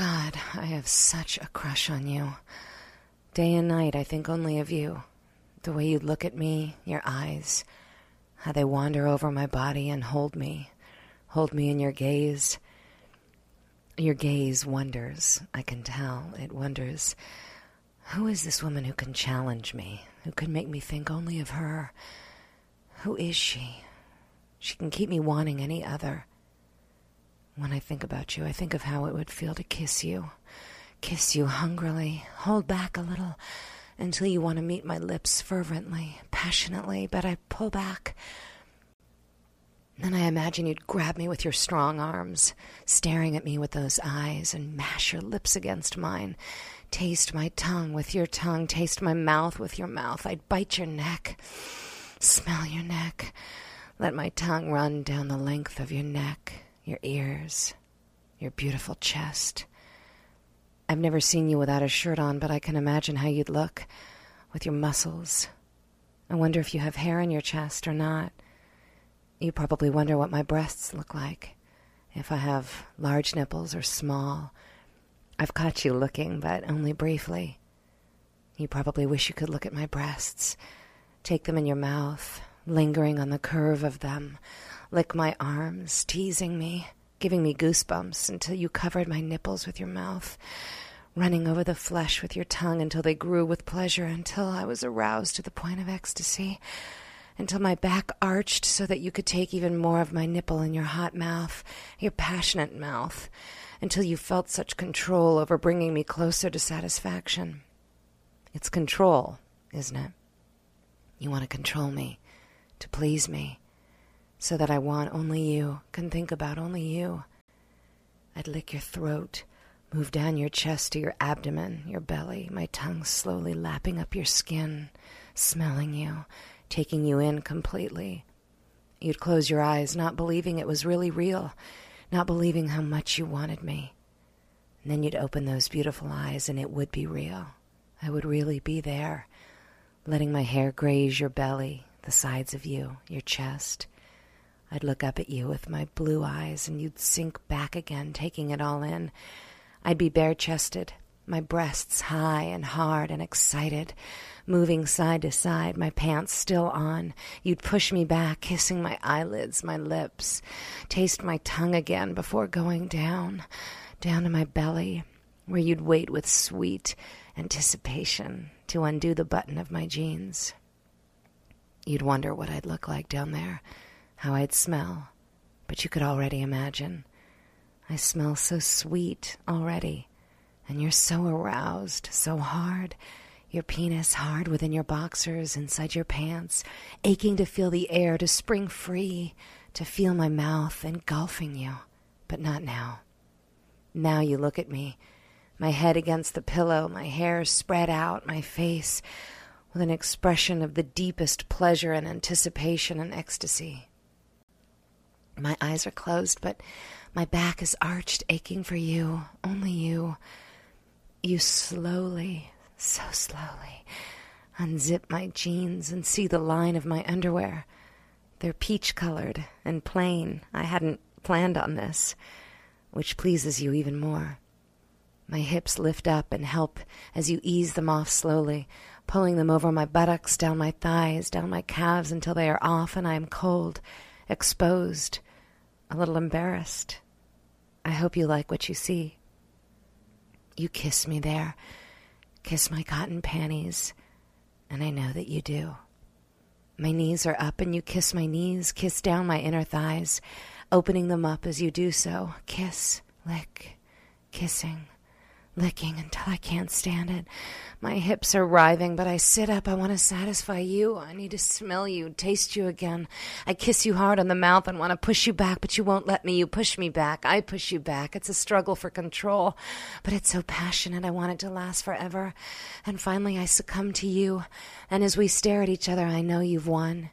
God, I have such a crush on you. Day and night, I think only of you. The way you look at me, your eyes, how they wander over my body and hold me, hold me in your gaze. Your gaze wonders, I can tell. It wonders, who is this woman who can challenge me, who can make me think only of her? Who is she? She can keep me wanting any other. When I think about you, I think of how it would feel to kiss you. Kiss you hungrily, hold back a little until you want to meet my lips fervently, passionately, but I pull back. Then I imagine you'd grab me with your strong arms, staring at me with those eyes, and mash your lips against mine. Taste my tongue with your tongue, taste my mouth with your mouth. I'd bite your neck, smell your neck. Let my tongue run down the length of your neck, your ears, your beautiful chest. I've never seen you without a shirt on, but I can imagine how you'd look with your muscles. I wonder if you have hair in your chest or not. You probably wonder what my breasts look like, if I have large nipples or small. I've caught you looking, but only briefly. You probably wish you could look at my breasts, take them in your mouth, lingering on the curve of them, lick my arms, teasing me, giving me goosebumps until you covered my nipples with your mouth, running over the flesh with your tongue until they grew with pleasure, until I was aroused to the point of ecstasy, until my back arched so that you could take even more of my nipple in your hot mouth, your passionate mouth, until you felt such control over bringing me closer to satisfaction. It's control, isn't it? You want to control me, to please me, so that I want only you, can think about only you. I'd lick your throat, move down your chest to your abdomen, your belly, my tongue slowly lapping up your skin, smelling you, taking you in completely. You'd close your eyes, not believing it was really real, not believing how much you wanted me. And then you'd open those beautiful eyes, and it would be real. I would really be there, letting my hair graze your belly, the sides of you, your chest. I'd look up at you with my blue eyes, and you'd sink back again, taking it all in. I'd be bare chested, my breasts high and hard and excited, moving side to side, my pants still on. You'd push me back, kissing my eyelids, my lips, taste my tongue again before going down, down to my belly, where you'd wait with sweet anticipation to undo the button of my jeans. You'd wonder what I'd look like down there, how I'd smell, but you could already imagine. I smell so sweet already, and you're so aroused, so hard. Your penis hard within your boxers, inside your pants, aching to feel the air, to spring free, to feel my mouth engulfing you. But not now. Now you look at me, my head against the pillow, my hair spread out, my face with an expression of the deepest pleasure and anticipation and ecstasy. My eyes are closed, but my back is arched, aching for you, only you. You slowly, so slowly, unzip my jeans and see the line of my underwear. They're peach colored and plain. I hadn't planned on this, which pleases you even more. My hips lift up and help as you ease them off slowly, pulling them over my buttocks, down my thighs, down my calves until they are off and I am cold, exposed, a little embarrassed. I hope you like what you see. You kiss me there, kiss my cotton panties, and I know that you do. My knees are up, and you kiss my knees, kiss down my inner thighs, opening them up as you do so. Kiss, lick, kissing licking until I can't stand it. My hips are writhing, but I sit up. I want to satisfy you. I need to smell you, taste you again. I kiss you hard on the mouth and want to push you back, but you won't let me. You push me back. I push you back. It's a struggle for control, but it's so passionate. I want it to last forever. And finally, I succumb to you. And as we stare at each other, I know you've won.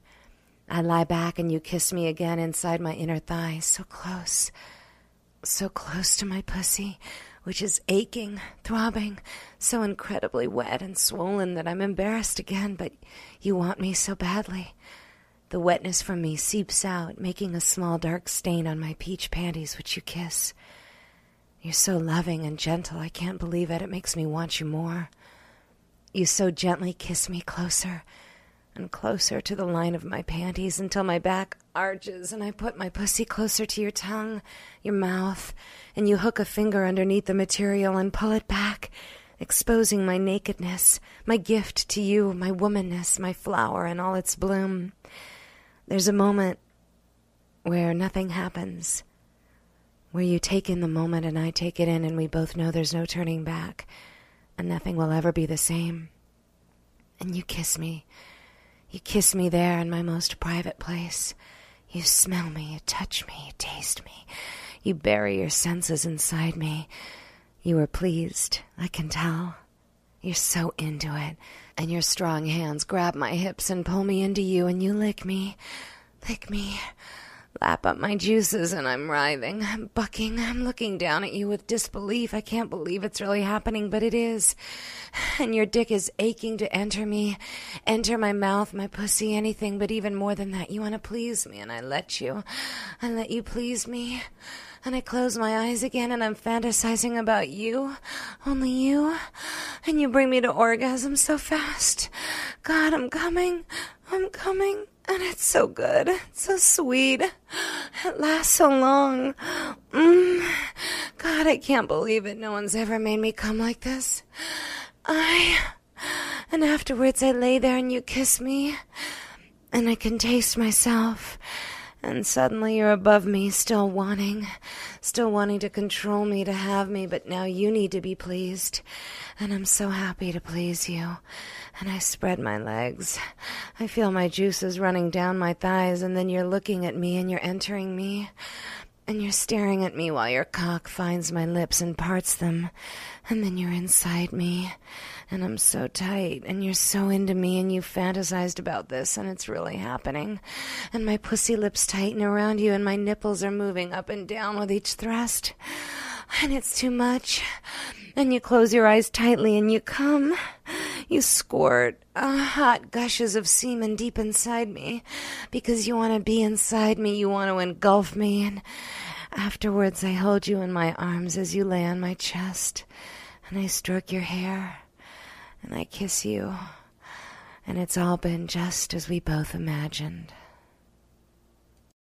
I lie back and you kiss me again inside my inner thigh, so close, so close to my pussy which is aching, throbbing, so incredibly wet and swollen that I'm embarrassed again, but you want me so badly. The wetness from me seeps out, making a small dark stain on my peach panties, which you kiss. You're so loving and gentle, I can't believe it. It makes me want you more. You so gently kiss me closer and closer to the line of my panties until my back arches and I put my pussy closer to your tongue, your mouth, and you hook a finger underneath the material and pull it back, exposing my nakedness, my gift to you, my womanness, my flower in all its bloom. There's a moment where nothing happens, where you take in the moment and I take it in, and we both know there's no turning back, and nothing will ever be the same. And you kiss me you kiss me there in my most private place. You smell me, you touch me, you taste me. You bury your senses inside me. You are pleased, I can tell. You're so into it, and your strong hands grab my hips and pull me into you, and you lick me, lick me, lap up my juices and I'm writhing. I'm bucking. I'm looking down at you with disbelief. I can't believe it's really happening, but it is. And your dick is aching to enter me, enter my mouth, my pussy, anything, but even more than that. You want to please me, and I let you. I let you please me. And I close my eyes again and I'm fantasizing about you, only you. And you bring me to orgasm so fast. God, I'm coming. I'm coming. And it's so good. It's so sweet. It lasts so long. Mm. God, I can't believe it. No one's ever made me come like this. I. And afterwards, I lay there and you kiss me. And I can taste myself. And suddenly you're above me, still wanting, still wanting to control me, to have me, but now you need to be pleased. And I'm so happy to please you. And I spread my legs. I feel my juices running down my thighs, and then you're looking at me and you're entering me. And you're staring at me while your cock finds my lips and parts them. And then you're inside me. And I'm so tight. And you're so into me. And you fantasized about this. And it's really happening. And my pussy lips tighten around you. And my nipples are moving up and down with each thrust. And it's too much. And you close your eyes tightly and you come. You squirt uh, hot gushes of semen deep inside me because you want to be inside me. You want to engulf me. And afterwards, I hold you in my arms as you lay on my chest. And I stroke your hair. And I kiss you. And it's all been just as we both imagined.